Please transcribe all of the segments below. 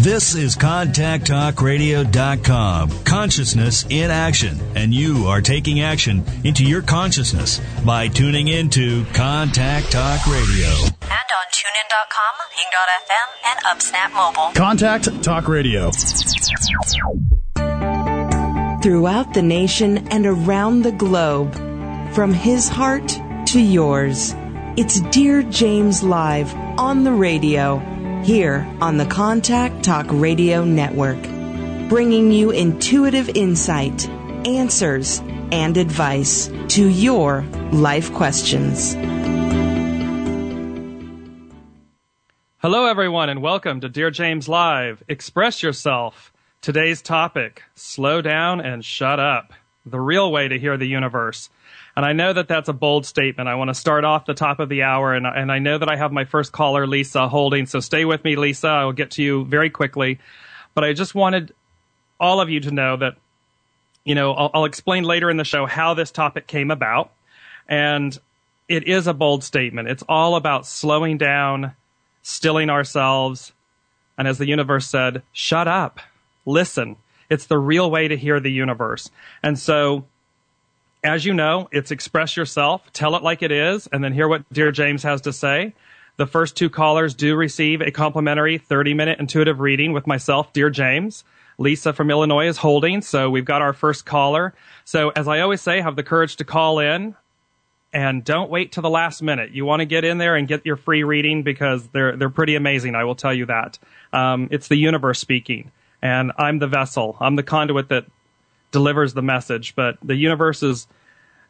This is ContactTalkRadio.com. Consciousness in action. And you are taking action into your consciousness by tuning into Contact Talk Radio. And on TuneIn.com, Ping.fm, and UpSnap Mobile. Contact Talk Radio. Throughout the nation and around the globe, from his heart to yours, it's Dear James Live on the radio here on the Contact Talk Radio Network, bringing you intuitive insight, answers, and advice to your life questions. Hello, everyone, and welcome to Dear James Live. Express yourself. Today's topic slow down and shut up. The real way to hear the universe. And I know that that's a bold statement. I want to start off the top of the hour, and, and I know that I have my first caller, Lisa, holding. So stay with me, Lisa. I will get to you very quickly. But I just wanted all of you to know that, you know, I'll, I'll explain later in the show how this topic came about. And it is a bold statement. It's all about slowing down, stilling ourselves, and as the universe said, shut up, listen. It's the real way to hear the universe. And so as you know, it's express yourself, tell it like it is, and then hear what Dear James has to say. The first two callers do receive a complimentary 30 minute intuitive reading with myself, Dear James. Lisa from Illinois is holding, so we've got our first caller. So, as I always say, have the courage to call in and don't wait to the last minute. You want to get in there and get your free reading because they're they're pretty amazing. I will tell you that. Um, it's the universe speaking, and I'm the vessel. I'm the conduit that delivers the message. But the universe is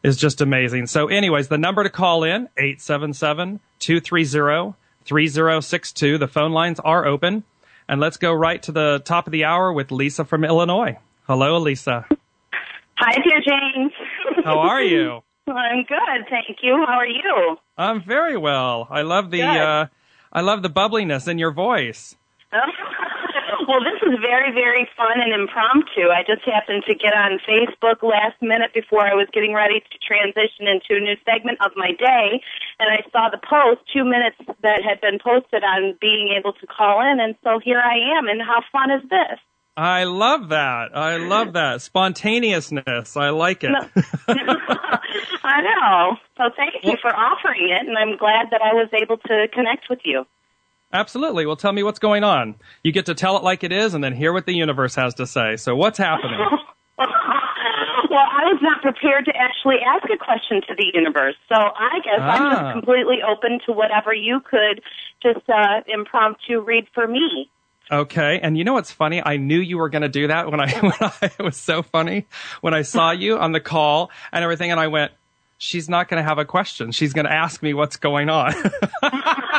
is just amazing. So, anyways, the number to call in 877-230-3062. The phone lines are open. And let's go right to the top of the hour with Lisa from Illinois. Hello, Lisa. Hi, dear James. How are you? I'm good, thank you. How are you? I'm very well. I love the uh, I love the bubbliness in your voice. Well, this is very, very fun and impromptu. I just happened to get on Facebook last minute before I was getting ready to transition into a new segment of my day, and I saw the post two minutes that had been posted on being able to call in, and so here I am. And how fun is this? I love that. I love that spontaneousness. I like it. I know. So thank you for offering it, and I'm glad that I was able to connect with you. Absolutely. Well, tell me what's going on. You get to tell it like it is and then hear what the universe has to say. So, what's happening? well, I was not prepared to actually ask a question to the universe. So, I guess ah. I'm just completely open to whatever you could just uh, impromptu read for me. Okay, and you know what's funny? I knew you were going to do that when I, when I. It was so funny when I saw you on the call and everything, and I went, "She's not going to have a question. She's going to ask me what's going on."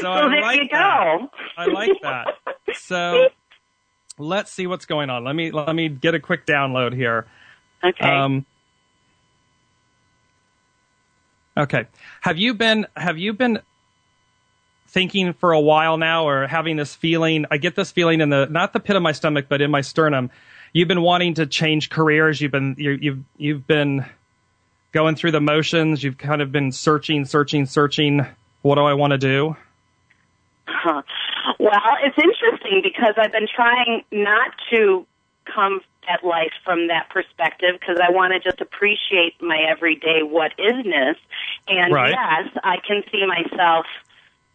So, there like you go. That. I like that. So let's see what's going on. Let me let me get a quick download here. Okay. Um, okay. Have you been have you been thinking for a while now or having this feeling I get this feeling in the not the pit of my stomach but in my sternum. You've been wanting to change careers, you've been you you've you've been going through the motions, you've kind of been searching, searching, searching what do I want to do? Huh. Well, it's interesting because I've been trying not to come at life from that perspective because I want to just appreciate my everyday what isness. And right. yes, I can see myself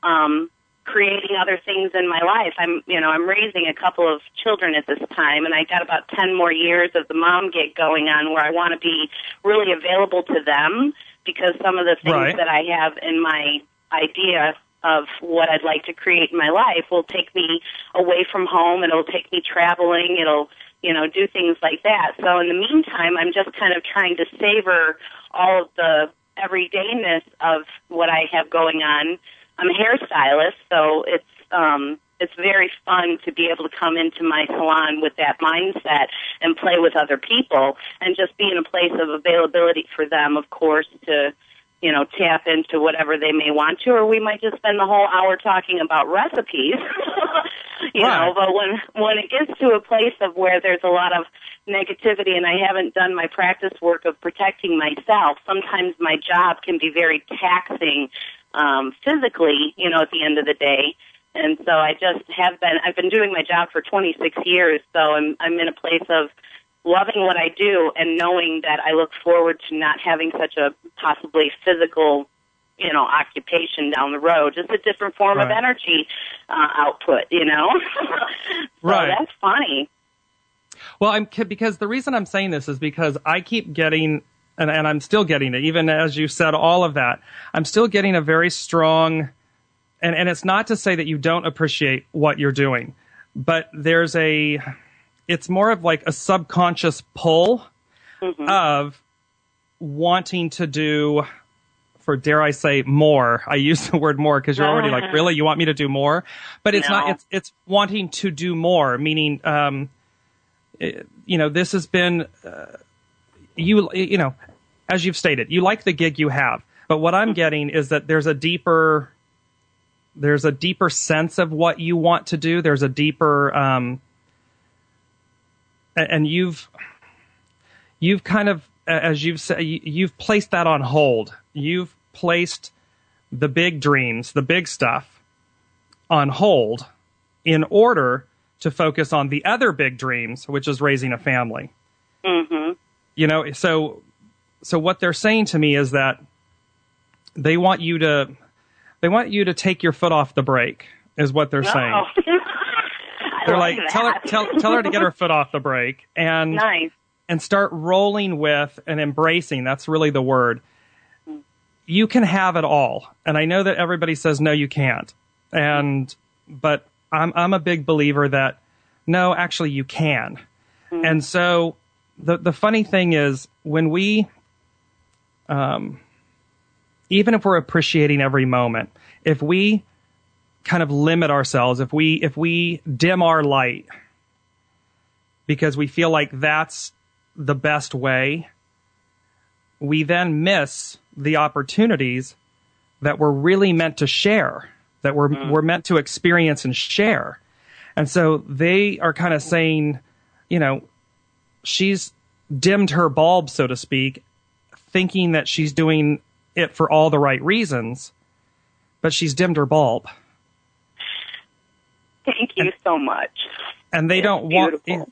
um, creating other things in my life. I'm, you know, I'm raising a couple of children at this time, and I got about ten more years of the mom gig going on where I want to be really available to them because some of the things right. that I have in my idea of what I'd like to create in my life will take me away from home. It'll take me traveling. It'll, you know, do things like that. So in the meantime, I'm just kind of trying to savor all of the everydayness of what I have going on. I'm a hairstylist, so it's um it's very fun to be able to come into my salon with that mindset and play with other people and just be in a place of availability for them, of course, to you know, tap into whatever they may want to, or we might just spend the whole hour talking about recipes. you right. know, but when when it gets to a place of where there's a lot of negativity and I haven't done my practice work of protecting myself, sometimes my job can be very taxing um physically, you know, at the end of the day. And so I just have been, I've been doing my job for 26 years, so I'm, I'm in a place of loving what I do and knowing that I look forward to not having such a possibly physical, you know, occupation down the road. Just a different form of energy uh, output, you know. so Right. that's funny. Well, I'm because the reason I'm saying this is because I keep getting, and, and I'm still getting it, even as you said all of that, I'm still getting a very strong, and, and it's not to say that you don't appreciate what you're doing, but there's a, it's more of like a subconscious pull of wanting to do, for dare I say more. I use the word more because you're already like, really, you want me to do more? But it's not. It's it's wanting to do more, meaning, um, eh, you know, this has been, uh, you you know, as you've stated, you like the gig you have, but what I'm getting is that there's a deeper. There's a deeper sense of what you want to do. There's a deeper, um, and you've you've kind of as you've said you- you've placed that on hold you've placed the big dreams the big stuff on hold in order to focus on the other big dreams which is raising a family Mm-hmm. you know so so what they're saying to me is that they want you to they want you to take your foot off the brake is what they're saying Oh. I they're like tell her tell, tell her to get her foot off the brake and nice. and start rolling with and embracing. That's really the word. You can have it all and i know that everybody says no you can't. And but i'm i'm a big believer that no actually you can. And so the the funny thing is when we um even if we're appreciating every moment if we kind of limit ourselves if we if we dim our light because we feel like that's the best way, we then miss the opportunities that we're really meant to share, that we're, mm. we're meant to experience and share. And so they are kind of saying, you know, she's dimmed her bulb, so to speak, thinking that she's doing it for all the right reasons, but she's dimmed her bulb. Thank you so much. and they It's don't want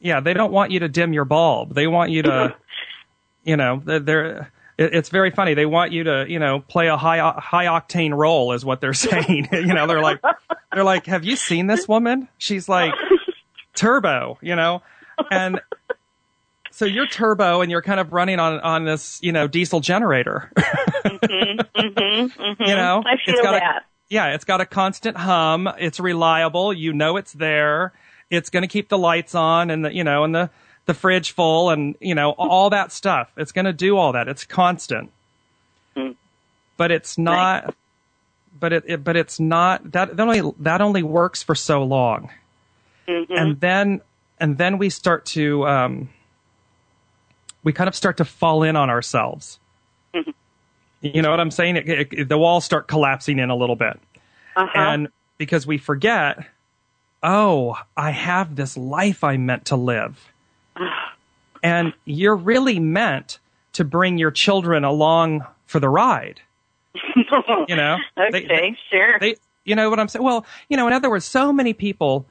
yeah they don't want you to dim your bulb. They want you to you know they're, they're it's very funny. They want you to you know play a high high octane role is what they're saying. You know they're like they're like have you seen this woman? She's like turbo you know? And so you're turbo and you're kind of running on on this you know diesel generator. Mm-hmm, mm-hmm, mm-hmm. You know? I feel got a- that. Yeah, it's got a constant hum. It's reliable. You know it's there. It's going to keep the lights on and the, you know, and the, the fridge full and, you know, all that stuff. It's going to do all that. It's constant. Hmm. But it's not, but it, it, but it's not that, that only, that only works for so long. Mm-hmm. And then, and then we start to, um, we kind of start to fall in on ourselves. Mm-hmm. You know what I'm saying? It, it, it- the walls start collapsing in a little bit. Uh-huh. And because we forget, oh, I have this life I'm meant to live. and you're really meant to bring your children along for the ride. You know? They- okay, they- sure. they you know what I'm saying? Well, you know, in other words, so many people,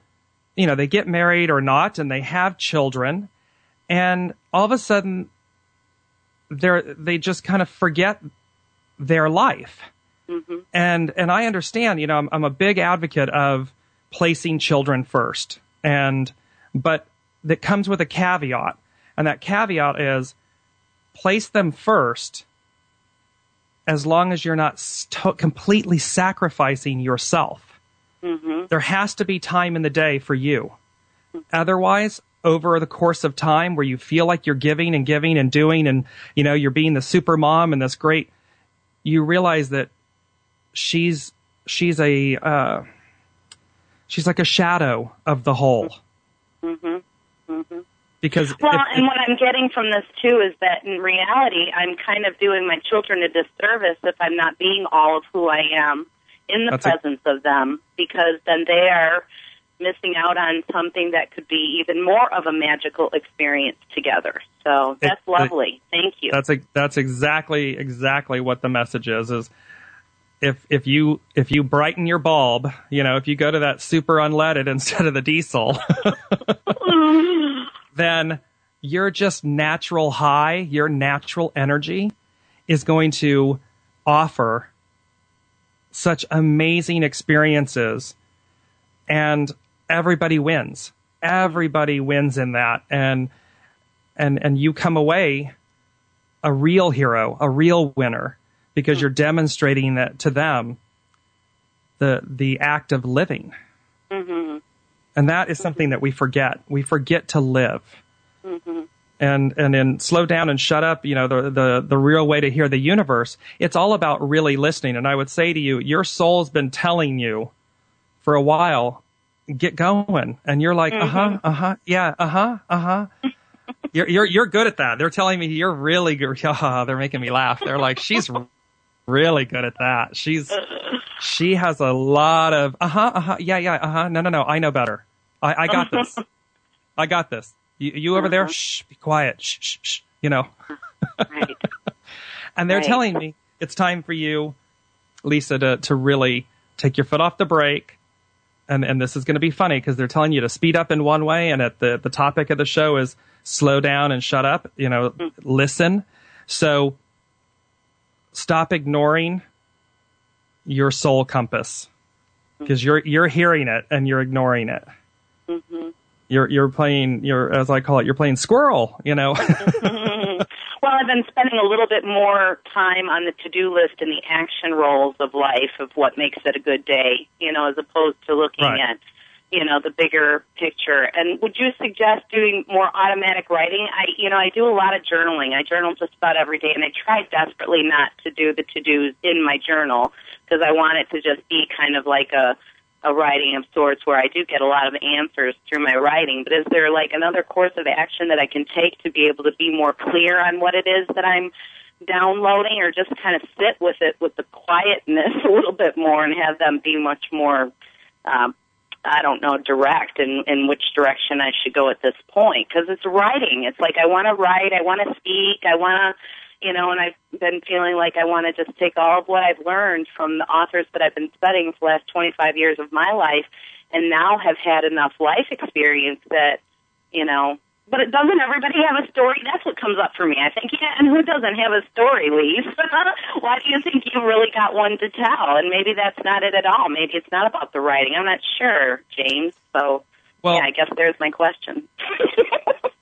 you know, they get married or not and they have children and all of a sudden they're they just kind of forget their life. Mm-hmm. And and I understand, you know, I'm, I'm a big advocate of placing children first. And but that comes with a caveat. And that caveat is place them first as long as you're not st- completely sacrificing yourself. Mm-hmm. There has to be time in the day for you. Otherwise, over the course of time where you feel like you're giving and giving and doing and you know you're being the super mom and this great you realize that she's she's a uh, she's like a shadow of the whole. Mhm mhm because Well, if- and what I'm getting from this too is that in reality, I'm kind of doing my children a disservice if I'm not being all of who I am in the That's a- presence of them, because then they are missing out on something that could be even more of a magical experience together. So that's it- lovely. Thank you. That's a, that's exactly exactly what the message is. Is if if you if you brighten your bulb, you know, if you go to that super unleaded instead of the diesel, then your just natural high, your natural energy is going to offer such amazing experiences and everybody wins. Everybody wins in that and and and you come away a real hero, a real winner because you're demonstrating that to them the the act of living. Mhm. And that is something that we forget. We forget to live. And and in slow down and shut up, you know, the, the the real way to hear the universe, it's all about really listening. And I would say to you, your soul's been telling you for a while, get going. And you're like, uh-huh, uh-huh, yeah, uh-huh, uh-huh. You're you're you're good at that. They're telling me you're really good. they're making me laugh. They're like, she's really good at that. She's she has a lot of uh huh uh huh yeah yeah uh huh no no no I know better. I I got this. I got this. You, you over there? Shh, be quiet. Shh, shh, shh. You know. Right. And they're Right. telling me it's time for you, Lisa, to to really take your foot off the brake. And and this is going to be funny because they're telling you to speed up in one way, and at the the topic of the show is slow down and shut up. You know, hmm. listen. So stop ignoring your soul compass hmm. because you're you're hearing it and you're ignoring it. Mm-hmm. You're you're playing you're as I call it you're playing squirrel. You know. Well, I've been spending a little bit more time on the to-do list and the action roles of life of what makes it a good day, you know, as opposed to looking Right. at, you know, the bigger picture. And would you suggest doing more automatic writing? I, you know, I do a lot of journaling. I journal just about every day, and I try desperately not to do the to-dos in my journal because I want it to just be kind of like a a writing of sorts where I do get a lot of answers through my writing. But is there like another course of action that I can take to be able to be more clear on what it is that I'm downloading or just kind of sit with it with the quietness a little bit more and have them be much more um, I don't know, direct in, in which direction I should go at this point. Because it's writing. It's like I want to write, I want to speak, I want to, you know, and I've been feeling like I want to just take all of what I've learned from the authors that I've been studying for the last 25 years of my life and now have had enough life experience that, you know, but it doesn't everybody have a story? That's what comes up for me. I think, yeah, and who doesn't have a story, Lise? Why do you think you really got one to tell? And maybe that's not it at all. Maybe it's not about the writing. I'm not sure, James. So, Well- yeah, I guess there's my question.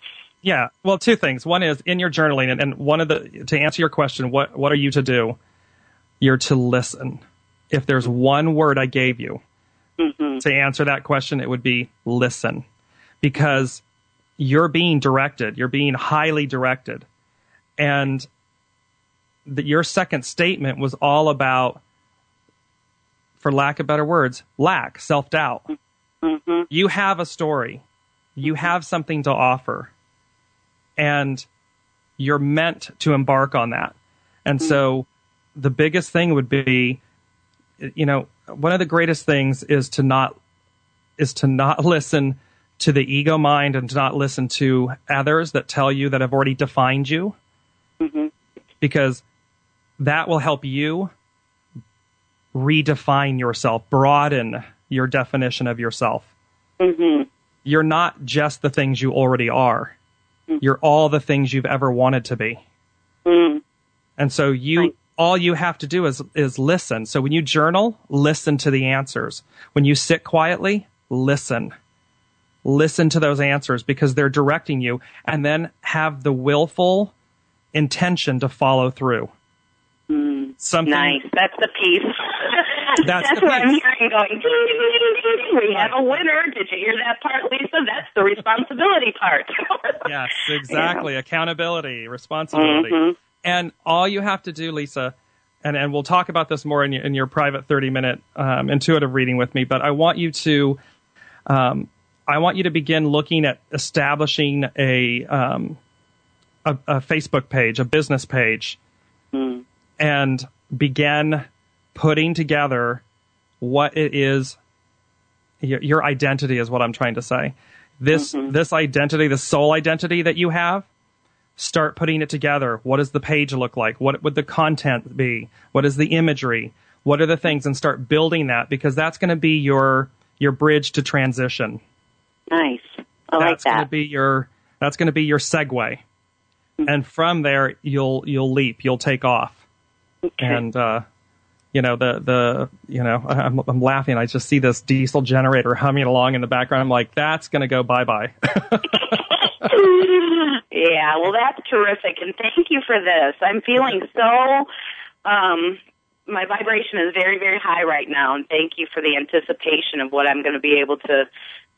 Yeah. Well, two things. One is in your journaling, and, and one of the to answer your question, what what are you to do? You're to listen. If there's one word I gave you mm-hmm. to answer that question, it would be listen, because you're being directed. You're being highly directed, and the, your second statement was all about, for lack of better words, lack, self doubt. Mm-hmm. You have a story. You mm-hmm. have something to offer and you're meant to embark on that. And so the biggest thing would be, you know, one of the greatest things is to not, is to not listen to the ego mind and to not listen to others that tell you that have already defined you. Mm-hmm. Because that will help you redefine yourself, broaden your definition of yourself. Mm-hmm. You're not just the things you already are. Mm. You're all the things you've ever wanted to be. Mm. And so you Right. all you have to do is is listen. So when you journal, listen to the answers. When you sit quietly, listen. Listen to those answers because they're directing you and then have the willful intention to follow through. Mm. Something nice. That's the piece. That's That's what I'm hearing going, ding, ding, ding, ding, ding. we have a winner. Did you hear that part, Lisa? That's the responsibility part. Yes, exactly. Accountability, responsibility. And all you have to do, Lisa, and, and we'll talk about this more in your, in your private 30 minute um, intuitive reading with me, but I want you to, um, I want you to begin looking at establishing a, um, a, a Facebook page, a business page, and begin putting together what it is your, your identity is what I'm trying to say. This this identity, the soul identity that you have, start putting it together. What does the page look like? What would the content be? What is the imagery? what are the things and start building that because that's going to be your your bridge to transition. Nice. I that's like going to be your that's going to be your segue. And from there you'll you'll leap, you'll take off. Okay. And uh you know the the you know I'm I'm laughing. I just see this diesel generator humming along in the background. I'm like that's going to go bye-bye. yeah, well, that's terrific, and thank you for this. I'm feeling so. Um, my vibration is very, very high right now, and thank you for the anticipation of what I'm going to be able to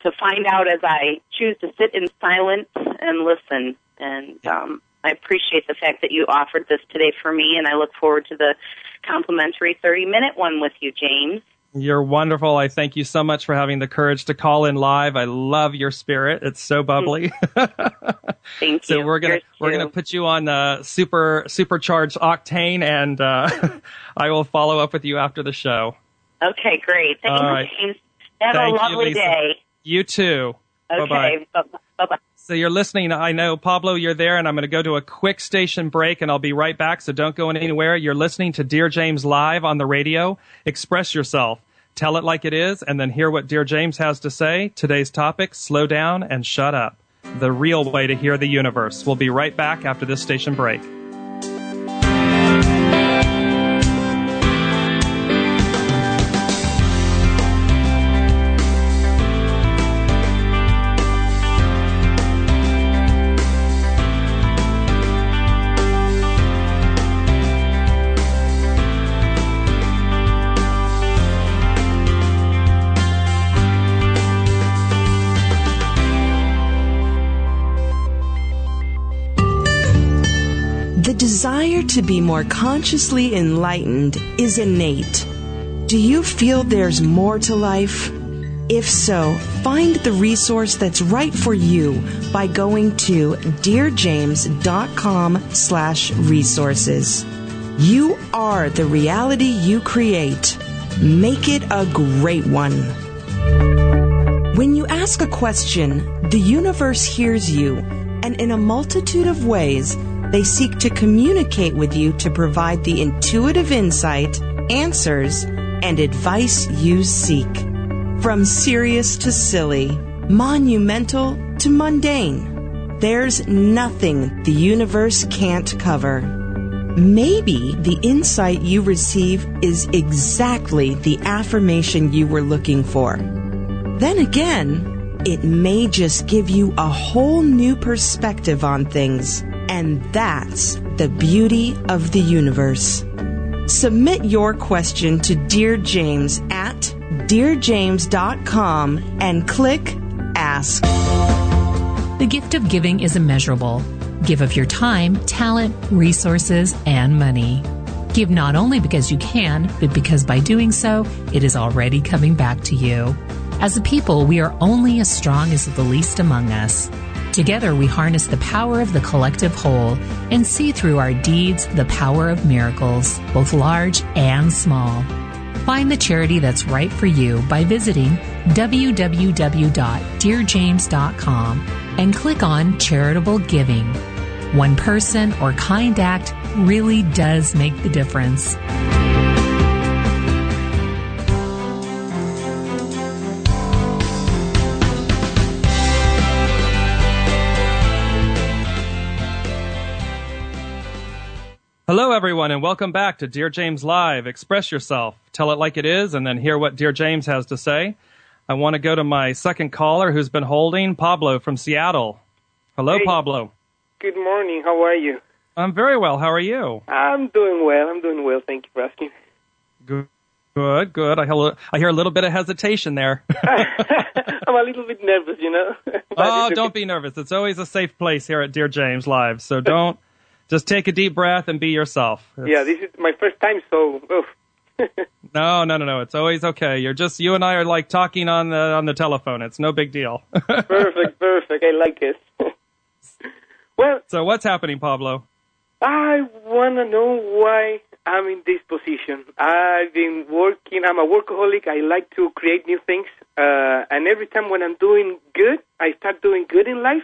to find out as I choose to sit in silence and listen. And um, I appreciate the fact that you offered this today for me, and I look forward to the complimentary 30 minute one with you, James. You're wonderful. I thank you so much for having the courage to call in live. I love your spirit. It's so bubbly. Thank you. so we're gonna Yours we're too. gonna put you on uh, super supercharged octane, and uh, I will follow up with you after the show. Okay, great. Thank All you, right. James. Have Thank a lovely Lisa. day. You too. Okay. Bye bye. So you're listening. I know Pablo, you're there, and I'm going to go to a quick station break, and I'll be right back. So don't go anywhere. You're listening to Dear James live on the radio. Express yourself. Tell it like it is, and then hear what Dear James has to say. Today's topic: slow down and shut up. The real way to hear the universe. We'll be right back after this station break. To be more consciously enlightened is innate. Do you feel there's more to life? If so, find the resource that's right for you by going to dearjames.com slash resources. You are the reality you create. Make it a great one. When you ask a question, the universe hears you, and in a multitude of ways, they seek to communicate with you to provide the intuitive insight, answers, and advice you seek. From serious to silly, monumental to mundane, there's nothing the universe can't cover. Maybe the insight you receive is exactly the affirmation you were looking for. Then again, it may just give you a whole new perspective on things. And that's the beauty of the universe. Submit your question to Dear James at dearjames.com and click Ask. The gift of giving is immeasurable. Give of your time, talent, resources, and money. Give not only because you can, but because by doing so, it is already coming back to you. As a people, we are only as strong as the least among us. Together, we harness the power of the collective whole and see through our deeds the power of miracles, both large and small. Find the charity that's right for you by visiting www.dearjames.com and click on Charitable Giving. One person or kind act really does make the difference. Hello, everyone, and welcome back to Dear James Live. Express yourself, tell it like it is, and then hear what Dear James has to say. I want to go to my second caller who's been holding, Pablo from Seattle. Hello, Hey. Pablo. Good morning. How are you? I'm very well. How are you? I'm doing well. I'm doing well. Thank you for asking. Good, good. good. I, hear, I hear a little bit of hesitation there. I'm a little bit nervous, you know. Oh, don't okay. be nervous. It's always a safe place here at Dear James Live. So don't just take a deep breath and be yourself. It's- Yeah, this is my first time, so. No, no, no, no. It's always okay. You're just you and I are like talking on the on the telephone. It's no big deal. perfect, perfect. I like it. well, so what's happening, Pablo? I want to know why I'm in this position. I've been working. I'm a workaholic. I like to create new things, uh, and every time when I'm doing good, I start doing good in life.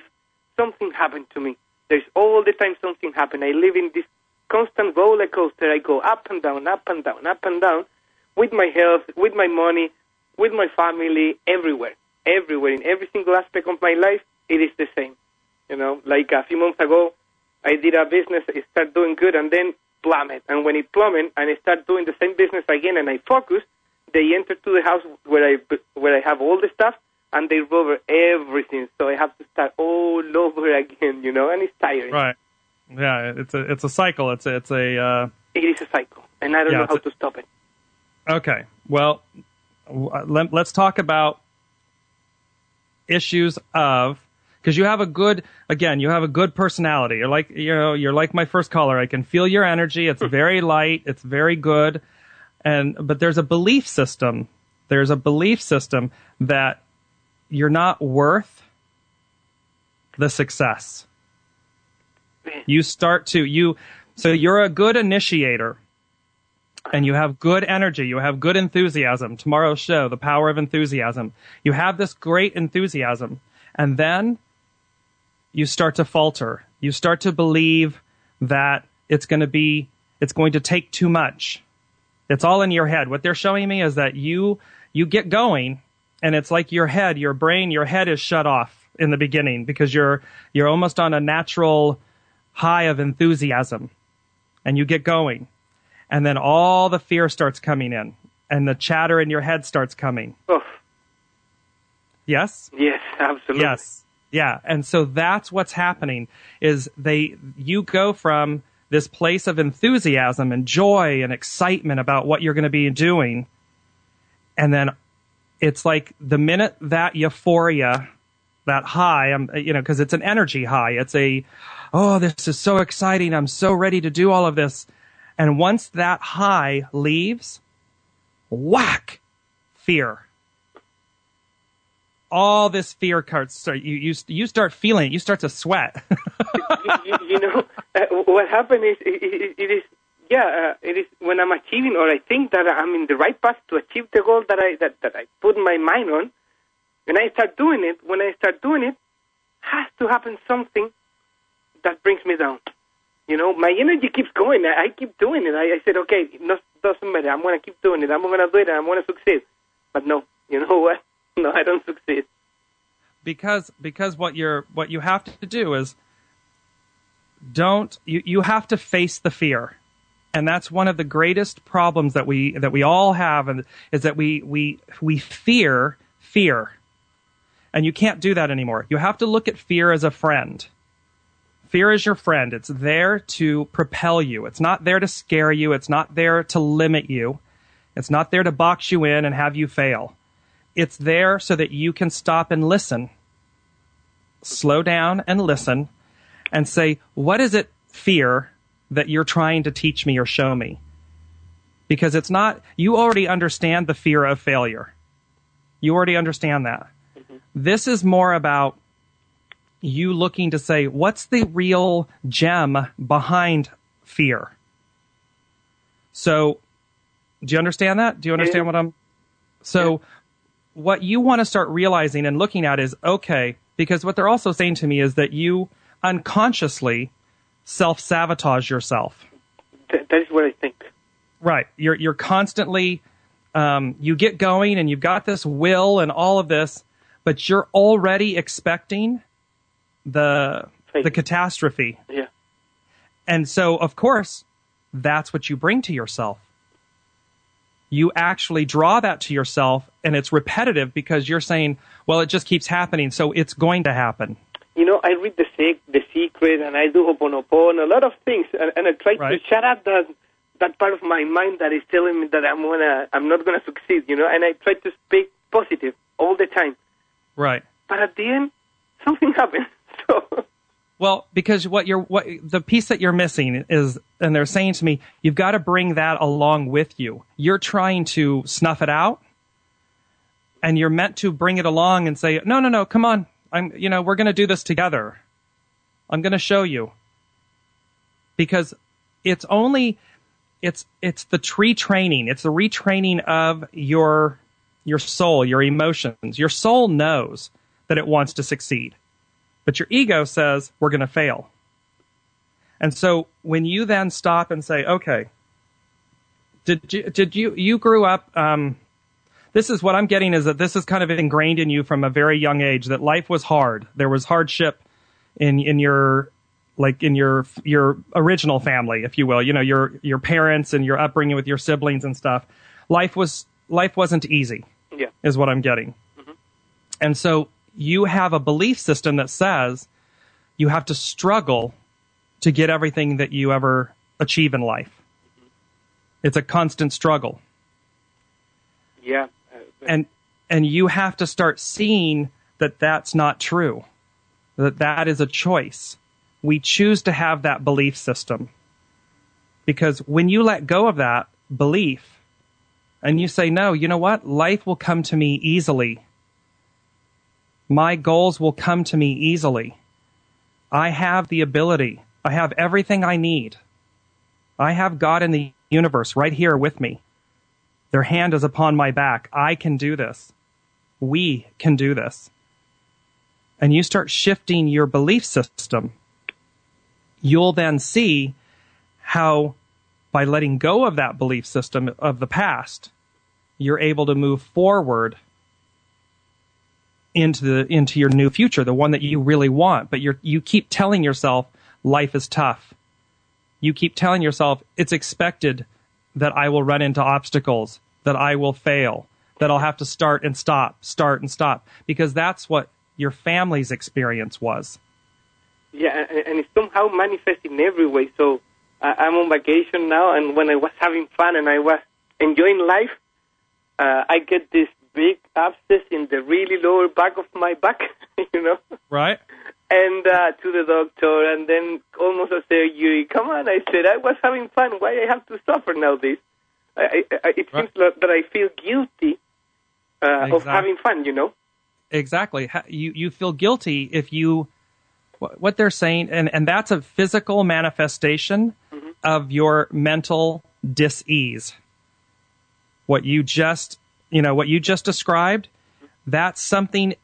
Something happened to me. There's all the time something happened. I live in this constant roller coaster. I go up and down, up and down, up and down. with my health, with my money, with my family, everywhere, everywhere, in every single aspect of my life, it is the same. You know, like a few months ago, I did a business, it started doing good, and then plummet. And when it plummeted, and I start doing the same business again, and I focus, they enter to the house where I where I have all the stuff, and they rob everything. So I have to start all over again, you know, and it's tiring. Right. Yeah, it's a it's a cycle. It's a, it's a. Uh, it is a cycle, and I don't Yeah, know how a- to stop it. Okay. Well, let, let's talk about issues of because you have a good again you have a good personality you're like you know you're like my first caller i can feel your energy it's very light it's very good and but there's a belief system there's a belief system that you're not worth the success you start to you so you're a good initiator and you have good energy, you have good enthusiasm. Tomorrow's show, The Power of Enthusiasm. You have this great enthusiasm, and then you start to falter. You start to believe that it's going to be, it's going to take too much. It's all in your head. What they're showing me is that you, you get going, and it's like your head, your brain, your head is shut off in the beginning because you're, you're almost on a natural high of enthusiasm, and you get going. And then all the fear starts coming in and the chatter in your head starts coming. Oh, yes? Yes, absolutely. yes. Yeah. And so that's what's happening is they you go from this place of enthusiasm and joy and excitement about what you're going to be doing and then it's like the minute that euphoria that high i'm you know because it's an energy high. It's a oh this is so exciting. I'm so ready to do all of this. And once that high leaves whack fear. All this fear starts. start you you you start feeling it. You start to sweat. You, you, you know, uh, what happened is it, it, it is yeah, uh, it is when I'm achieving or I think that I'm in the right path to achieve the goal that I that, that I put my mind on. When I start doing it, when I start doing it, has to happen something that brings me down. You know, my energy keeps going. I, I keep doing it. I, I said, okay, it no, doesn't matter. I'm to keep doing it. I'm to do it, I'm to succeed. But no, you know what? No, I don't succeed. because because what you're what you have to do is don't you you have to face the fear and that's one of the greatest problems that we that we all have and is that we we we fear fear. And you can't do that anymore. You have to look at fear as a friend. Fear is your friend. It's there to propel you. It's not there to scare you. It's not there to limit you. It's not there to box you in and have you fail. It's there so that you can stop and listen. Slow down and listen and say, what is it, fear, that you're trying to teach me or show me? Because it's not, you already understand the fear of failure. You already understand that. Mm-hmm. This is more about you looking to say, what's the real gem behind fear? So, do you understand that? Do you understand Yeah. what I'm? So, what you want to start realizing and looking at is okay, because what they're also saying to me is that you unconsciously self sabotage yourself. Th- that is what I think. Right. You're you're constantly um, you get going and you've got this will and all of this, but you're already expecting the the catastrophe. Yeah. And so of course, that's what you bring to yourself. You actually draw that to yourself and it's repetitive because you're saying, well, it just keeps happening, so it's going to happen. You know, I read the sec- the secret and I do Ho'oponopono, a lot of things, and, and I try Right. to shut up that that part of my mind that is telling me that I'm gonna, I'm not gonna succeed, you know, and I try to speak positive all the time. Right. But at the end, something happens. So Well, because what you're what the piece that you're missing is, and they're saying to me, you've got to bring that along with you. You're trying to snuff it out, and you're meant to bring it along and say, no, no, no, come on, I'm, you know, we're going to do this together. I'm going to show you because it's only it's it's the tree training. It's the retraining of your your soul, your emotions. Your soul knows that it wants to succeed but your ego says we're going to fail. And so when you then stop and say, okay, did you did you you grew up? Um, this is what I'm getting is that this is kind of ingrained in you from a very young age that life was hard. There was hardship in in your like in your your original family, if you will. You know your your parents and your upbringing with your siblings and stuff. Life was life wasn't easy. Yeah. is what I'm getting. Mm-hmm. And so you have a belief system that says you have to struggle to get everything that you ever achieve in life. Mm-hmm. It's a constant struggle. Yeah. And and you have to start seeing that that's not true. That that is a choice. We choose to have that belief system. Because when you let go of that belief and you say, no, you know what? Life will come to me easily. My goals will come to me easily. I have the ability. I have everything I need. I have God in the universe right here with me. Their hand is upon my back. I can do this. We can do this. And you start shifting your belief system. You'll then see how by letting go of that belief system of the past, you're able to move forward into the into your new future, the one that you really want. But you're you keep telling yourself life is tough. You keep telling yourself it's expected that I will run into obstacles, that I will fail, that I'll have to start and stop, start and stop, because that's what your family's experience was. Yeah, and, it somehow manifests in every way. So I, I'm on vacation now, and when I was having fun and I was enjoying life, uh, I get this big abscess in the really lower back of my back, you know. Right? And uh, to the doctor, and then almost I say, "You come on!" I said, "I was having fun. Why I have to suffer now? This." I, I, it seems that that I feel guilty uh, of having fun. You know. Exactly. You you feel guilty if you what what they're saying, and and that's a physical manifestation of your mental dis-ease. What you just you know what you just described, that's something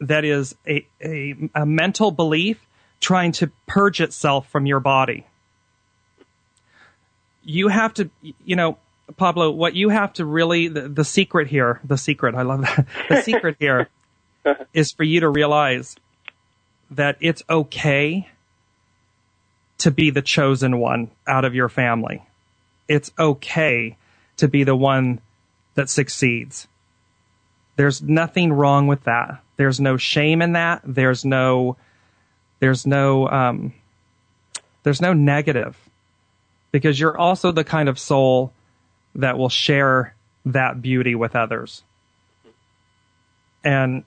that is a, a, a mental belief trying to purge itself from your body. You have to, you know, Pablo, what you have to really, the, the secret here, the secret, I love that. The secret here is for you to realize that it's okay to be the chosen one out of your family. It's okay to be the one that succeeds. There's nothing wrong with that. There's no shame in that. There's no, there's no, um, there's no negative because you're also the kind of soul that will share that beauty with others. And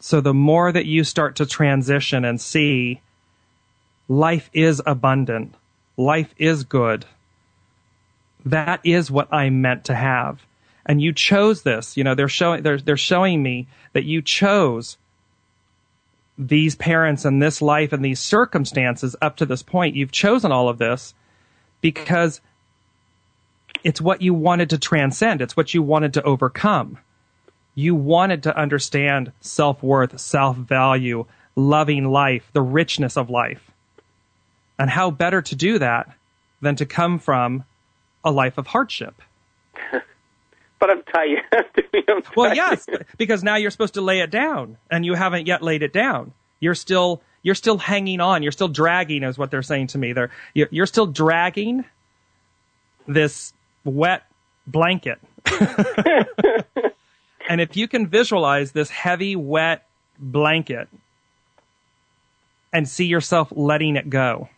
so the more that you start to transition and see life is abundant, life is good, that is what I'm meant to have. And you chose this. You know, they're showing they're they're showing me that you chose these parents and this life and these circumstances up to this point. You've chosen all of this because it's what you wanted to transcend. It's what you wanted to overcome. You wanted to understand self worth, self value, loving life, the richness of life. And how better to do that than to come from a life of hardship? But I'm tired. I'm Well, yes, because now you're supposed to lay it down, and you haven't yet laid it down. You're still you're still hanging on. You're still dragging, is what they're saying to me. They're you're, you're still dragging this wet blanket. and if you can visualize this heavy, wet blanket and see yourself letting it go,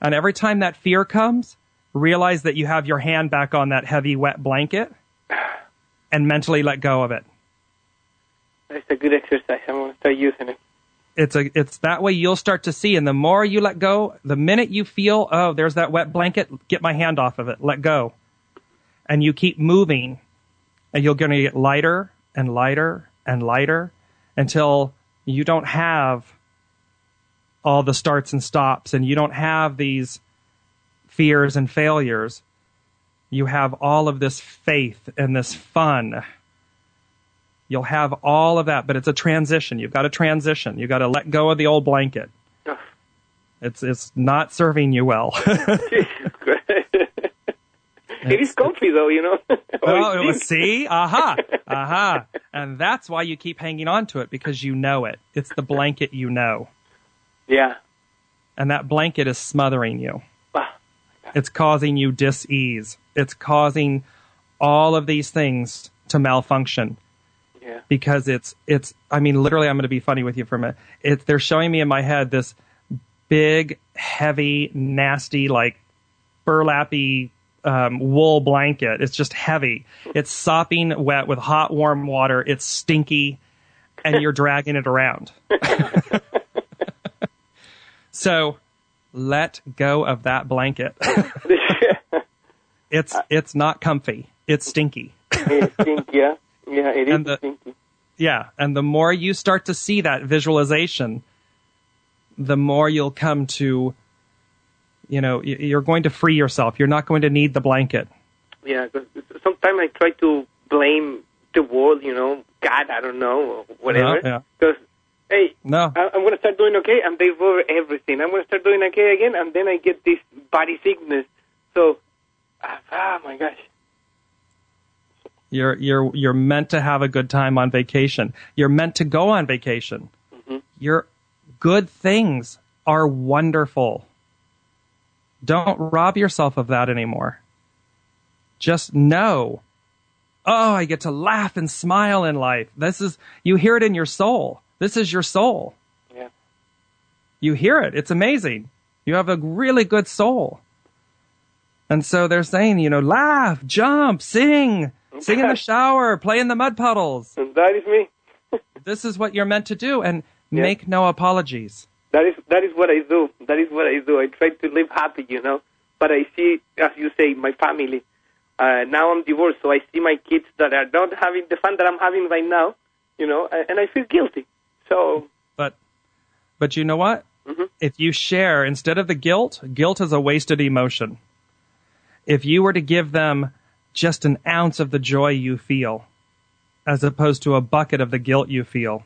and every time that fear comes, realize that you have your hand back on that heavy, wet blanket and mentally let go of it. That's a good exercise. I'm going to start using it. It's a it's that way you'll start to see and the more you let go, the minute you feel, oh, there's that wet blanket, get my hand off of it, let go. And you keep moving and you're going to get lighter and lighter and lighter until you don't have all the starts and stops and you don't have these fears and failures. You have all of this faith and this fun. You'll have all of that, but it's a transition. You've got to transition. You've got to let go of the old blanket. It's it's not serving you well. It is comfy though, you know. Oh, it was see, aha, aha, and that's why you keep hanging on to it because you know it. It's the blanket you know, yeah. and that blanket is smothering you. It's causing you dis-ease. It's causing all of these things to malfunction yeah. because it's it's. I mean, literally, I'm going to be funny with you for a minute. It, they're showing me in my head this big, heavy, nasty, like burlappy um, wool blanket. It's just heavy. It's sopping wet with hot, warm water. It's stinky, and you're dragging it around. so, let go of that blanket. it's it's not comfy. It's stinky. It's stinky, yeah. Yeah, it is And the- stinky. Yeah, and the more you start to see that visualization, the more you'll come to, you know, you're going to free yourself. You're not going to need the blanket. Yeah, because sometimes I try to blame the world, you know, God, I don't know, or whatever. Uh-huh, yeah, yeah. Hey, No, I- I'm going to start doing okay, and they over everything. I'm going to start doing okay again, and then I get this body sickness. So, ah, ah my gosh. you're you're you're meant to have a good time on vacation. You're meant to go on vacation. Your good things are wonderful. Don't rob yourself of that anymore. Just know, oh, I get to laugh and smile in life. This is you hear it in your soul. This is your soul. Yeah. You hear it. It's amazing. You have a really good soul. And so they're saying, you know, laugh, jump, sing, sing in the shower, play in the mud puddles. And that is me. This is what you're meant to do and Yeah. make no apologies. That is that is what I do. That is what I do. I try to live happy, you know. But I see, as you say, my family. Uh, now I'm divorced, so I see my kids that are not having the fun that I'm having right now, you know, and, and I feel guilty. So But but you know what? Mhm. If you share instead of the guilt, guilt is a wasted emotion. If you were to give them just an ounce of the joy you feel as opposed to a bucket of the guilt you feel,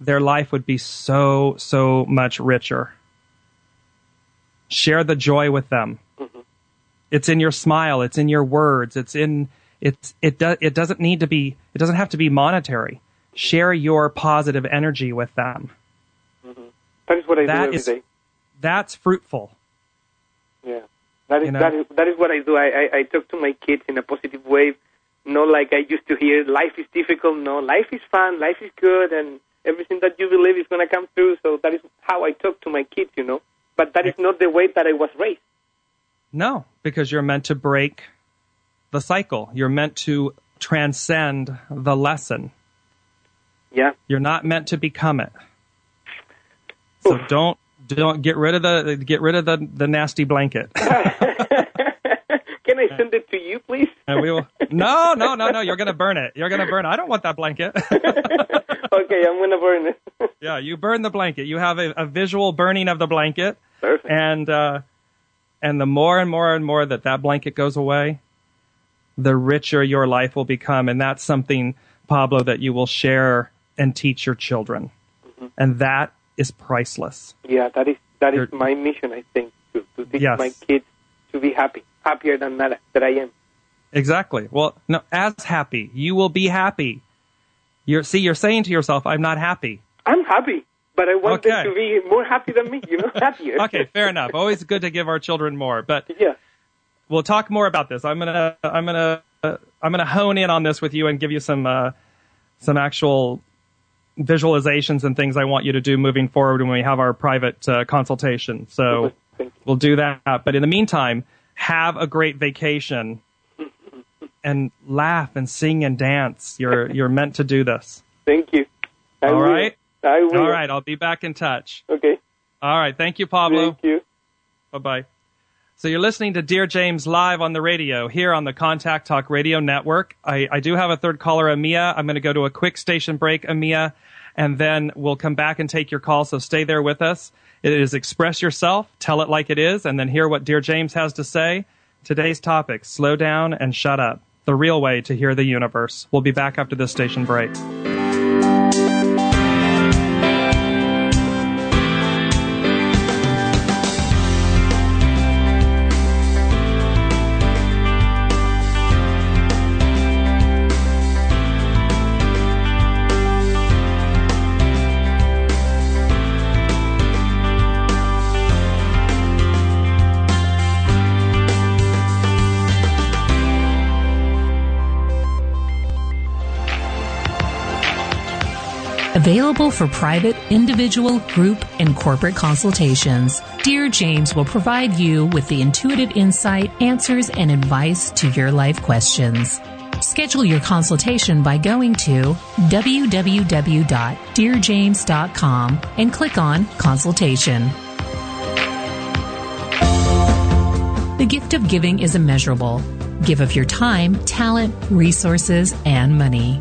their life would be so so much richer. Share the joy with them. It's in your smile, it's in your words, it's in it's it does it doesn't need to be it doesn't have to be monetary. Share your positive energy with them. Mm-hmm. that is what I That do every is- day. That's fruitful. Yeah, that is You know? that is that is what I do. I, I I talk to my kids in a positive way, not like I used to hear. Life is difficult. No, life is fun. Life is good, and everything that you believe is going to come through. So that is how I talk to my kids, you know. But that is not the way that I was raised. No, because you're meant to break the cycle. You're meant to transcend the lesson. Yeah, You're not meant to become it. So Oof. don't don't get rid of the get rid of the the nasty blanket. Can I send it to you, please? and we will No, no, no, no, you're going to burn it. You're going to burn it. I don't want that blanket. okay, I'm gonna burn it. yeah, you burn the blanket. You have a, a visual burning of the blanket. Perfect. and uh, and the more and more and more that that blanket goes away, the richer your life will become, and that's something, Pablo, that you will share and teach your children, Mm-hmm. and that is priceless. Yeah, that is that is You're- my mission. I think to, to teach Yes. my kids to be happy, happier than that that I am. Exactly. Well, no, as happy, you will be happy. You're see, you're saying to yourself, "I'm not happy." I'm happy, but I want Okay. them to be more happy than me. You know, happier. Okay, fair enough. Always good to give our children more, but Yeah. we'll talk more about this. I'm gonna I'm gonna uh, I'm gonna hone in on this with you and give you some uh, some actual visualizations and things I want you to do moving forward when we have our private uh, consultation. So we'll do that. But in the meantime, have a great vacation and laugh and sing and dance. You're you're meant to do this. Thank you. I All will. right. I will. All right, I'll be back in touch. Okay. All right, thank you, Pablo. Thank you. Bye bye. So you're listening to Dear James live on the radio here on the Contact Talk Radio Network. I, I do have a third caller, Amia. I'm going to go to a quick station break, Amia, and then we'll come back and take your call. So stay there with us. It is express yourself, tell it like it is, and then hear what Dear James has to say. Today's topic: slow down and shut up. The real way to hear the universe. We'll be back after this station break. Available for private, individual, group, and corporate consultations, Dear James will provide you with the intuitive insight, answers, and advice to your life questions. Schedule your consultation by going to www.dearjames.com and click on Consultation. The gift of giving is immeasurable. Give of your time, talent, resources, and money.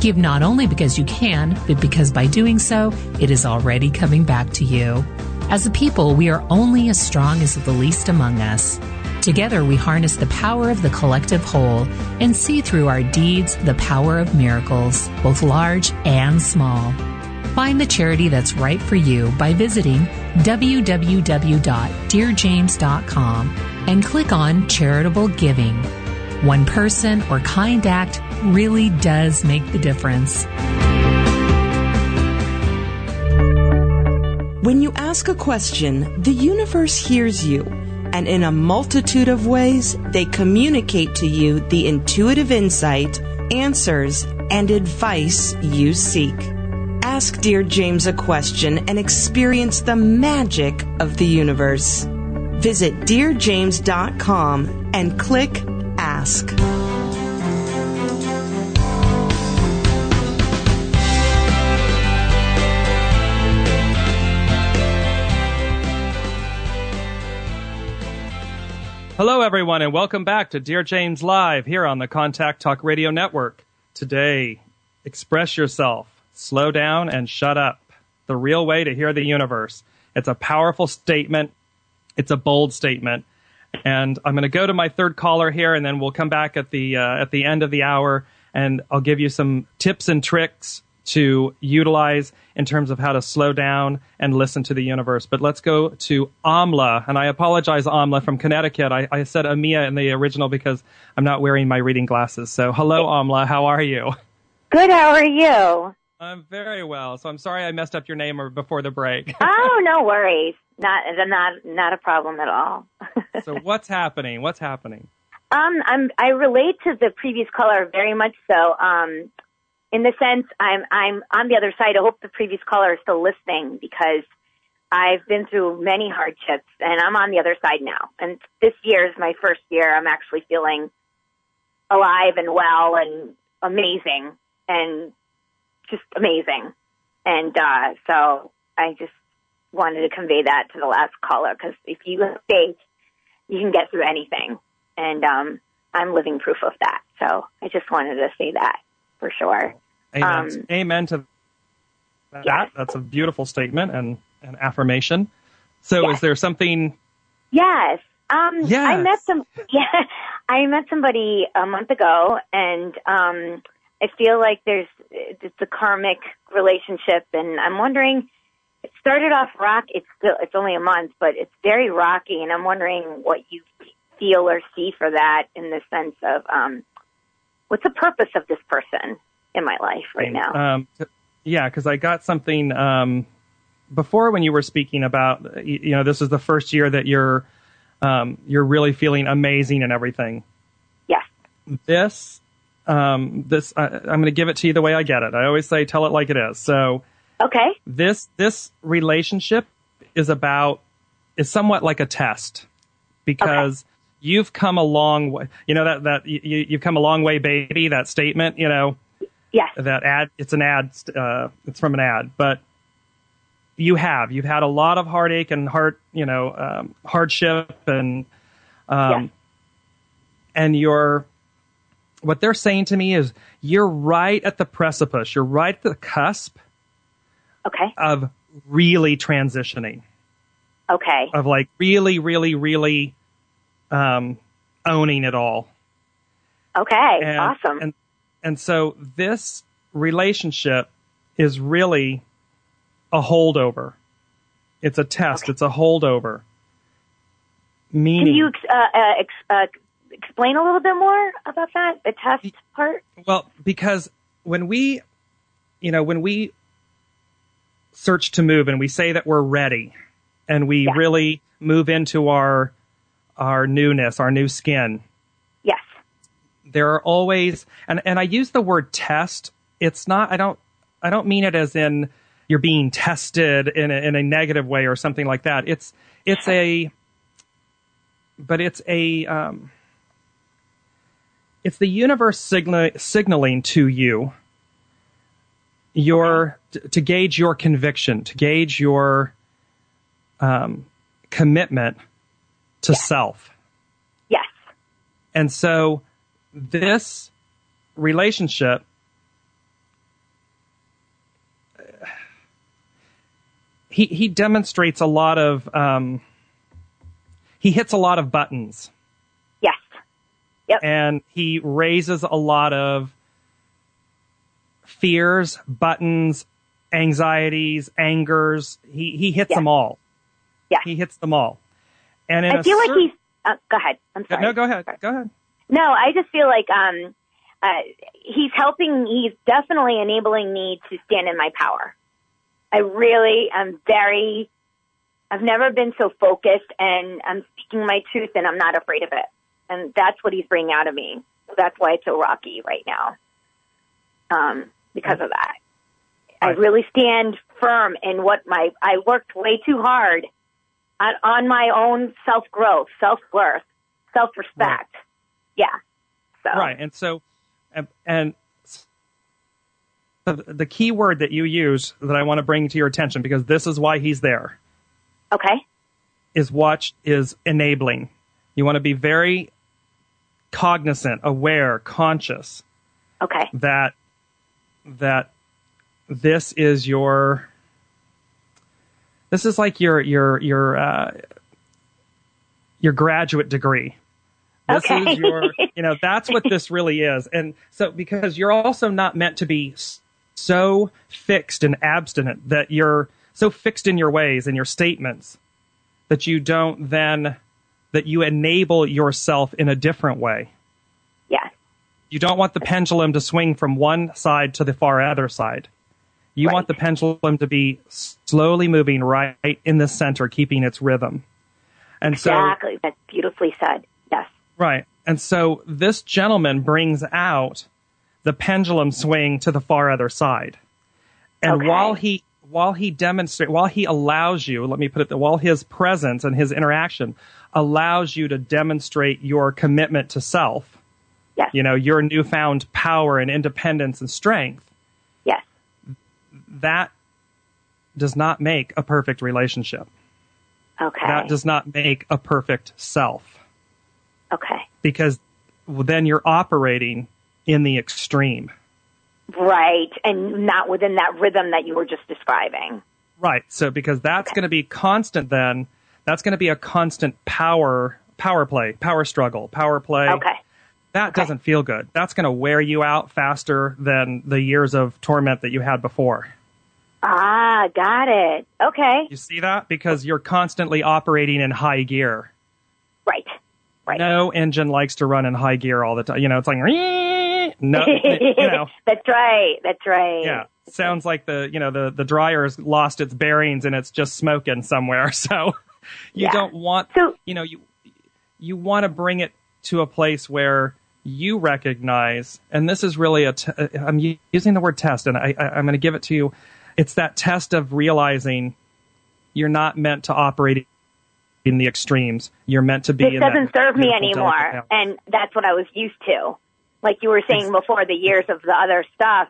Give not only because you can, but because by doing so, it is already coming back to you. As a people, we are only as strong as the least among us. Together, we harness the power of the collective whole and see through our deeds the power of miracles, both large and small. Find the charity that's right for you by visiting www.dearjames.com and click on Charitable Giving. One person or kind act really does make the difference. When you ask a question, the universe hears you, and in a multitude of ways, they communicate to you the intuitive insight, answers, and advice you seek. Ask Dear James a question and experience the magic of the universe. Visit DearJames.com and click Ask. Hello, everyone, and welcome back to Dear James Live here on the Contact Talk Radio Network. Today, express yourself, slow down, and shut up. The real way to hear the universe. It's a powerful statement. It's a bold statement. And I'm going to go to my third caller here, and then we'll come back at the uh, at the end of the hour, and I'll give you some tips and tricks to utilize in terms of how to slow down and listen to the universe. But let's go to Amla. And I apologize, Amla from Connecticut. I, I said Amia in the original because I'm not wearing my reading glasses. So hello, Amla. How are you? Good. How are you? I'm very well. So I'm sorry I messed up your name before the break. oh, no worries. Not, not, not a problem at all. so what's happening? What's happening? Um, I'm, I relate to the previous caller very much so. Um, in the sense I'm I'm on the other side. I hope the previous caller is still listening because I've been through many hardships and I'm on the other side now. And this year is my first year. I'm actually feeling alive and well and amazing and just amazing. And uh, so I just wanted to convey that to the last caller because if you have faith, you can get through anything. And um, I'm living proof of that. So I just wanted to say that for sure. Amen. Um, Amen to that. Yes. That's a beautiful statement and an affirmation. So, yes. is there something? Yes. Um, yes. I met some. Yeah, I met somebody a month ago, and um, I feel like there's it's a karmic relationship, and I'm wondering. It started off rock. It's still it's only a month, but it's very rocky, and I'm wondering what you feel or see for that in the sense of um, what's the purpose of this person in my life right now? Um, yeah, because I got something um, before when you were speaking about you know this is the first year that you're um, you're really feeling amazing and everything. Yes. This um, this I, I'm going to give it to you the way I get it. I always say tell it like it is. So okay. This this relationship is about is somewhat like a test because. You've come a long way. You know that that you, you've come a long way, baby. That statement, you know. Yes. That ad. It's an ad. Uh, it's from an ad, but you have you've had a lot of heartache and heart, you know, um, hardship and um, and you're. What they're saying to me is you're right at the precipice. You're right at the cusp. Okay. Of really transitioning. Okay. Of like really, really, really um, owning it all. Okay, and, awesome. And and so this relationship is really a holdover. It's a test. Okay. It's a holdover. Meaning, can you uh, uh, ex- uh, explain a little bit more about that? The test part. Well, because when we, you know, when we search to move and we say that we're ready, and we yeah. really move into our our newness, our new skin. Yes. There are always, and, and I use the word test. It's not, I don't, I don't mean it as in you're being tested in a, in a negative way or something like that. It's it's a but it's a um, it's the universe signal, signaling to you your t- to gauge your conviction, to gauge your um, commitment to self. Yes. And so this relationship he he demonstrates a lot of um, he hits a lot of buttons. Yes. Yep. And he raises a lot of fears, buttons, anxieties, angers. He he hits Yes. them all. Yes. He hits them all. And in I a feel like he's. Uh, go ahead. I'm sorry. No, go ahead. Go ahead. No, I just feel like um, uh, he's helping. He's definitely enabling me to stand in my power. I really am very. I've never been so focused, and I'm speaking my truth, and I'm not afraid of it. And that's what he's bringing out of me. That's why it's so rocky right now. Um, because of that, I really stand firm in what my. I worked way too hard on, on my own self growth, self worth, self respect. Yeah. So Right. And so, and, and the, the key word that you use that I want to bring to your attention, because this is why he's there, okay. is watch is enabling. You want to be very cognizant, aware, conscious Okay. that that this is your this is like your your your uh, your graduate degree. This Okay. is your you know that's what this really is, and so because you're also not meant to be so fixed and abstinent that you're so fixed in your ways and your statements that you don't then that you enable yourself in a different way. Yes. You don't want the pendulum to swing from one side to the far other side. You Right. want the pendulum to be slowly moving right in the center, keeping its rhythm. And Exactly. That's beautifully said. Yes. right. And so this gentleman brings out the pendulum swing to the far other side. And Okay. while he while he demonstrate while he allows you, let me put it that while his presence and his interaction allows you to demonstrate your commitment to self, Yes. you know, your newfound power and independence and strength. That does not make a perfect relationship. Okay. That does not make a perfect self okay. because then you're operating in the extreme. Right. And not within that rhythm that you were just describing. Right. So because that's going to be constant then, that's going to be a constant power power play, power struggle, power play. Okay. That doesn't feel good. That's going to wear you out faster than the years of torment that you had before. Ah, got it. Okay. You see that? Because you're constantly operating in high gear. Right. Right. No engine likes to run in high gear all the time. You know, it's like, no, you know, That's right. That's right. yeah. Sounds like the, you know, the, the dryer's lost its bearings and it's just smoking somewhere. So you Yeah. don't want, So- you know, you, you want to bring it to a place where you recognize, and this is really a, t- I'm using the word test and I, I, I'm going to give it to you. It's that test of realizing you're not meant to operate in the extremes. You're meant to be This doesn't serve me anymore. And that's what I was used to. Like you were saying before, the years of the other stuff,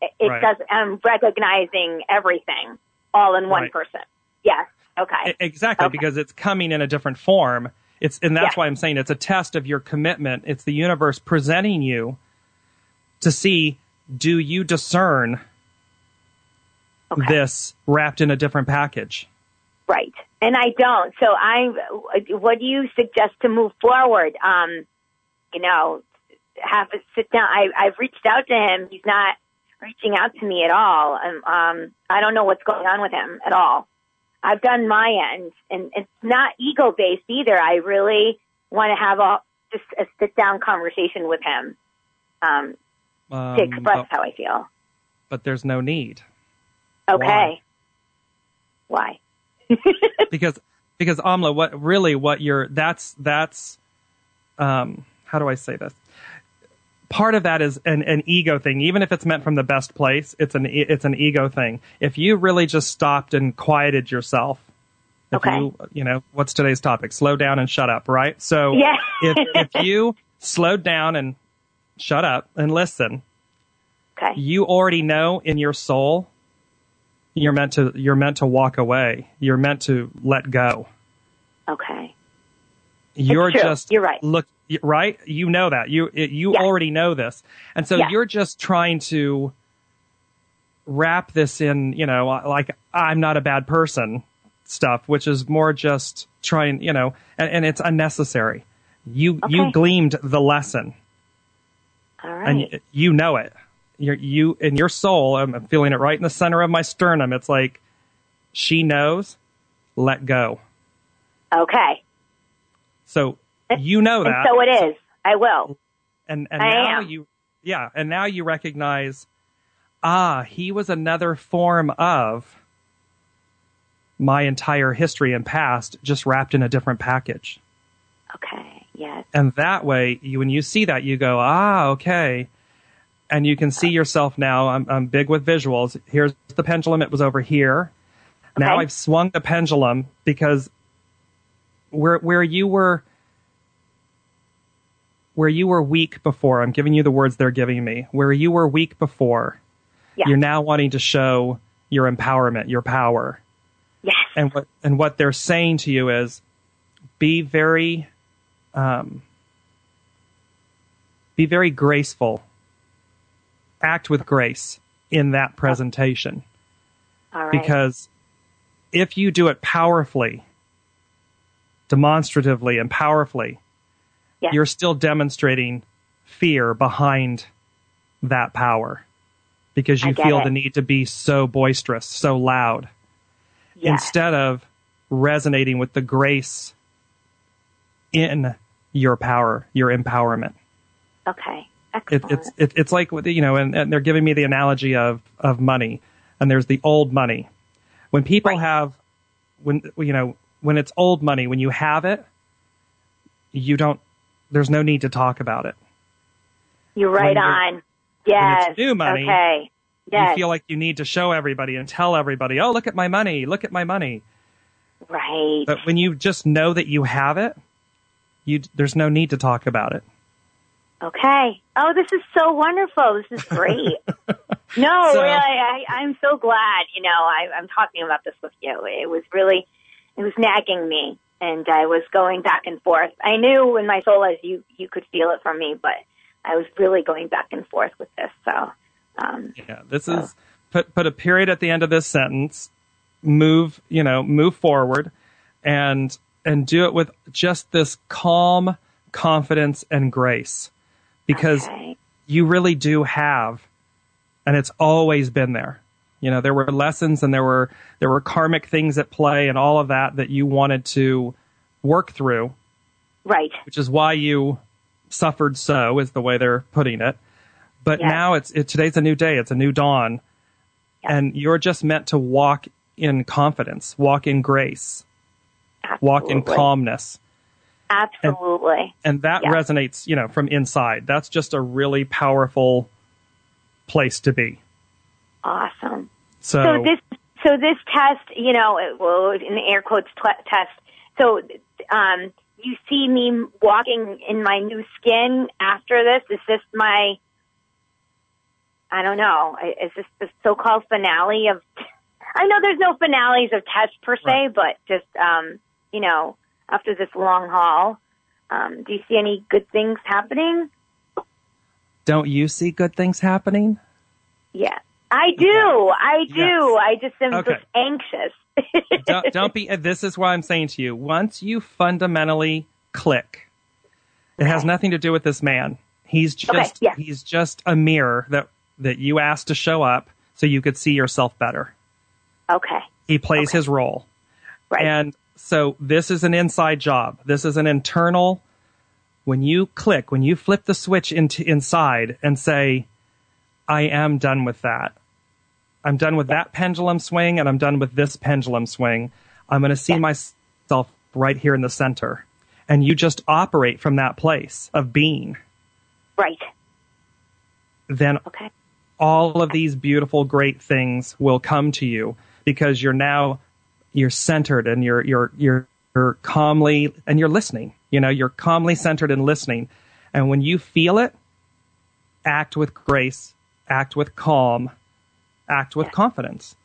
it, it Right. does, I'm recognizing everything all in one Right. person. Yes. Okay. Exactly, Okay. because it's coming in a different form. It's and that's Yeah. why I'm saying it's a test of your commitment. It's the universe presenting you to see do you discern Okay. this wrapped in a different package. Right. And I don't. So I, what do you suggest to move forward? Um, you know, have a sit down. I, I've reached out to him. He's not reaching out to me at all. Um, um, I don't know what's going on with him at all. I've done my end and it's not ego based either. I really want to have a, just a sit down conversation with him, um, Um, to express but, how I feel. but there's no need Okay. Why? because because Amla, what really what you're that's that's um how do I say this? part of that is an, an ego thing. Even if it's meant from the best place, it's an e- it's an ego thing. If you really just stopped and quieted yourself, if Okay. you you know what's today's topic? Slow down and shut up, right? So Yeah. if if you slowed down and shut up and listen, Okay. you already know in your soul you're meant to you're meant to walk away. You're meant to let go. Okay. You're just You're right. Look, right? You know that. You it, you Yeah. already know this. And so Yeah. you're just trying to wrap this in, you know, like I'm not a bad person stuff, which is more just trying, you know, and, and it's unnecessary. You you gleamed the lesson All right. and you know it. You in your soul, I'm feeling it right in the center of my sternum. It's like she knows, let go. okay. So you know And that. so it is. I will. and and I now am. you yeah and now you recognize ah he was another form of my entire history and past just wrapped in a different package Okay. Yes. and that way you when you see that you go ah okay and you can see yourself now. I'm, I'm big with visuals. Here's the pendulum. It was over here. Now i've swung the pendulum because where where you were where you were weak before i'm giving you the words they're giving me where you were weak before Yeah. you're now wanting to show your empowerment your power. Yes. and what and what they're saying to you is be very um, be very graceful act with grace in that presentation All right. because if you do it powerfully demonstratively and powerfully you're still demonstrating fear behind that power because you feel it. the need to be so boisterous so loud instead of resonating with the grace in your power, your empowerment. Okay. It, it's it, it's like you know, and, and they're giving me the analogy of of money, and there's the old money. When people Right. have, when you know, when it's old money, when you have it, you don't. There's no need to talk about it. You're right on. Yes. new money, Okay. Yes. You feel like you need to show everybody and tell everybody, "Oh, look at my money! Look at my money!" right. But when you just know that you have it, you there's no need to talk about it. Okay. Oh, this is so wonderful. This is great. no, So- really, I, I'm so glad. You know, I, I'm talking about this with you. It was really, it was nagging me, and I was going back and forth. I knew in my soul as you, you could feel it from me, but I was really going back and forth with this. So, um, Yeah, this is put put a period at the end of this sentence. Move, you know, move forward, and and do it with just this calm confidence and grace, because okay. you really do have, and it's always been there. You know, there were lessons and there were there were karmic things at play and all of that that you wanted to work through, right. which is why you suffered so is the way they're putting it. But Yes. now it's it, today's a new day. It's a new dawn, Yes. and you're just meant to walk in confidence, walk in grace, walk in calmness, Absolutely. and that Yeah. resonates, you know, from inside. That's just a really powerful place to be. Awesome. So, So this, so this test, you know, it- well, in the air quotes tw- test. So, um, you see me walking in my new skin after this. Is this my? I don't know. Is this the so-called finale of? I know there's no finales of tests per se, Right. but just um, you know, after this long haul, um, do you see any good things happening? don't you see good things happening? Yeah, I do. I do. Yes. I just am Okay. just anxious. don't, don't be. This is what I'm saying to you. Once you fundamentally click, it has nothing to do with this man. He's just Okay, yeah. he's just a mirror that that you asked to show up so you could see yourself better. okay. He plays his role. Right. And so this is an inside job. This is an internal. When you click, when you flip the switch into inside and say, I am done with that. I'm done with that pendulum swing and I'm done with this pendulum swing. I'm going to see myself right here in the center. And you just operate from that place of being. Right. then Okay. all of these beautiful, great things will come to you because you're now you're centered and you're you're you're you're calmly and you're listening. You know, you're calmly centered and listening. And when you feel it, act with grace, act with calm, act with confidence.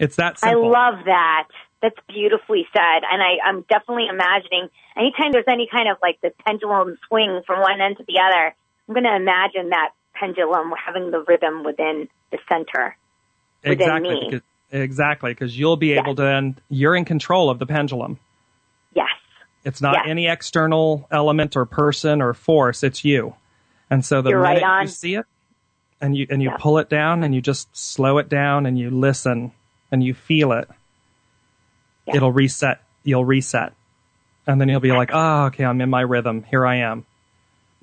It's that simple. I love that. That's beautifully said. And I, I'm definitely imagining anytime there's any kind of like the pendulum swing from one end to the other, I'm going to imagine that pendulum having the rhythm within the center. within exactly me. because, exactly because you'll be able to then you're in control of the pendulum. Yes. It's not Yeah. any external element or person or force. It's you. And so the You're right minute on. you see it and you and you Yeah. pull it down and you just slow it down and you listen and you feel it, Yeah. it'll reset. You'll reset. And then you'll be like, oh, okay, I'm in my rhythm. Here I am.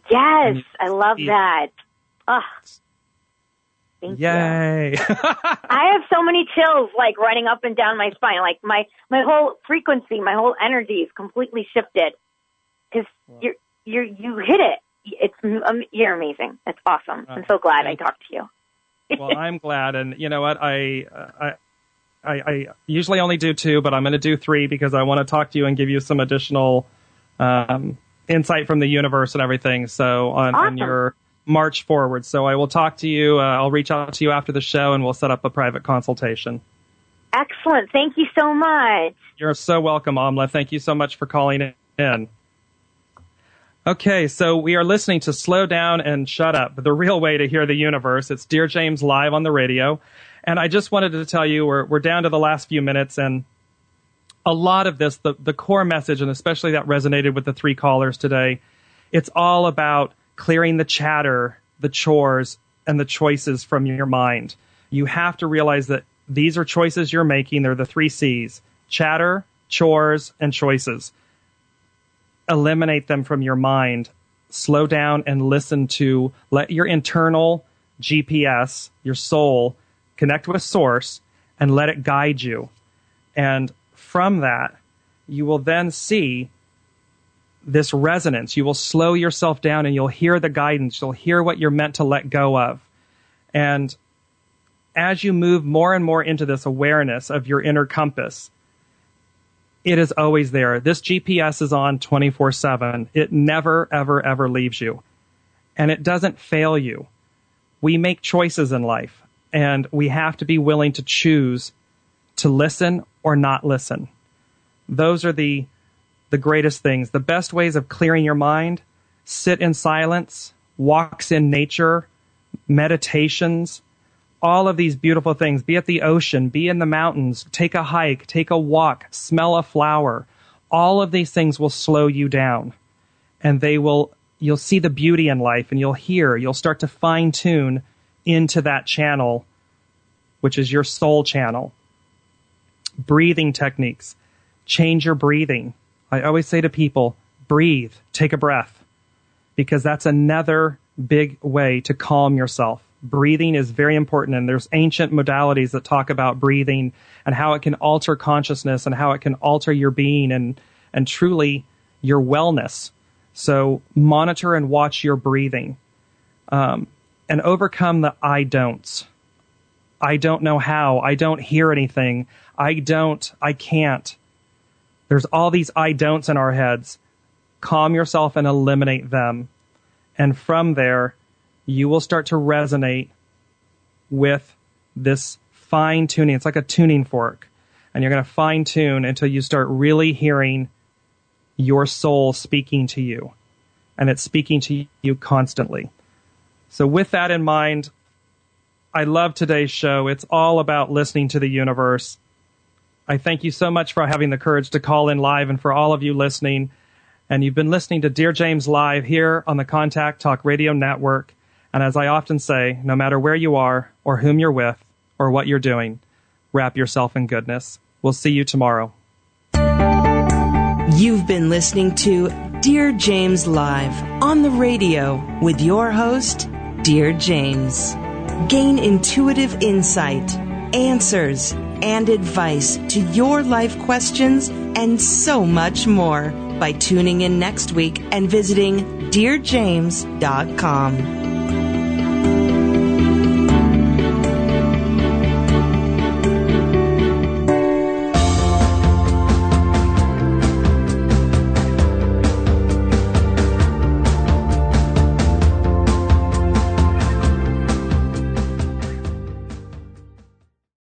Yes. I love that. Ah. Thank you. Yay. I have so many chills like running up and down my spine. Like my my whole frequency, my whole energy is completely shifted because you're you're you hit it. It's um, you're amazing. It's awesome. I'm so glad I talked to you. well, I'm glad. And you know what? I, I, I, I usually only do two, but I'm going to do three because I want to talk to you and give you some additional um, insight from the universe and everything. So on, on your march forward. So I will talk to you. Uh, I'll reach out to you after the show and we'll set up a private consultation. Excellent. Thank you so much. You're so welcome, Amla. Thank you so much for calling in. Okay, so we are listening to Slow Down and Shut Up, the real way to hear the universe. It's Dear James live on the radio. And I just wanted to tell you we're, we're down to the last few minutes and a lot of this, the, the core message, and especially that resonated with the three callers today, it's all about clearing the chatter, the chores, and the choices from your mind. You have to realize that these are choices you're making. They're the three C's chatter, chores, and choices. Eliminate them from your mind. Slow down and listen to, let your internal GPS, your soul, connect with source and let it guide you. And from that, you will then see this resonance. You will slow yourself down and you'll hear the guidance. You'll hear what you're meant to let go of. And as you move more and more into this awareness of your inner compass, it is always there. This GPS is on 24 7. It never, ever, ever leaves you. And it doesn't fail you. We make choices in life and we have to be willing to choose to listen or not listen. Those are the, the greatest things. The best ways of clearing your mind, sit in silence, walks in nature, meditations, all of these beautiful things. Be at the ocean, be in the mountains, take a hike, take a walk, smell a flower. All of these things will slow you down and they will, you'll see the beauty in life and you'll hear, you'll start to fine tune into that channel, which is your soul channel. Breathing techniques. Change your breathing. I always say to people, breathe, take a breath, because that's another big way to calm yourself. Breathing is very important, and there's ancient modalities that talk about breathing and how it can alter consciousness and how it can alter your being and, and truly your wellness. So monitor and watch your breathing um, and overcome the I don'ts. I don't know how. I don't hear anything. I don't. I can't. There's all these I don'ts in our heads. Calm yourself and eliminate them. And from there, you will start to resonate with this fine tuning. It's like a tuning fork. And you're going to fine tune until you start really hearing your soul speaking to you. And it's speaking to you constantly. So, with that in mind, I love today's show. It's all about listening to the universe. I thank you so much for having the courage to call in live and for all of you listening. And you've been listening to Dear James Live here on the Contact Talk Radio Network. And as I often say, no matter where you are or whom you're with or what you're doing, wrap yourself in goodness. We'll see you tomorrow. You've been listening to Dear James Live on the radio with your host, Dear James. Gain intuitive insight, answers, and advice to your life questions and so much more by tuning in next week and visiting DearJames.com.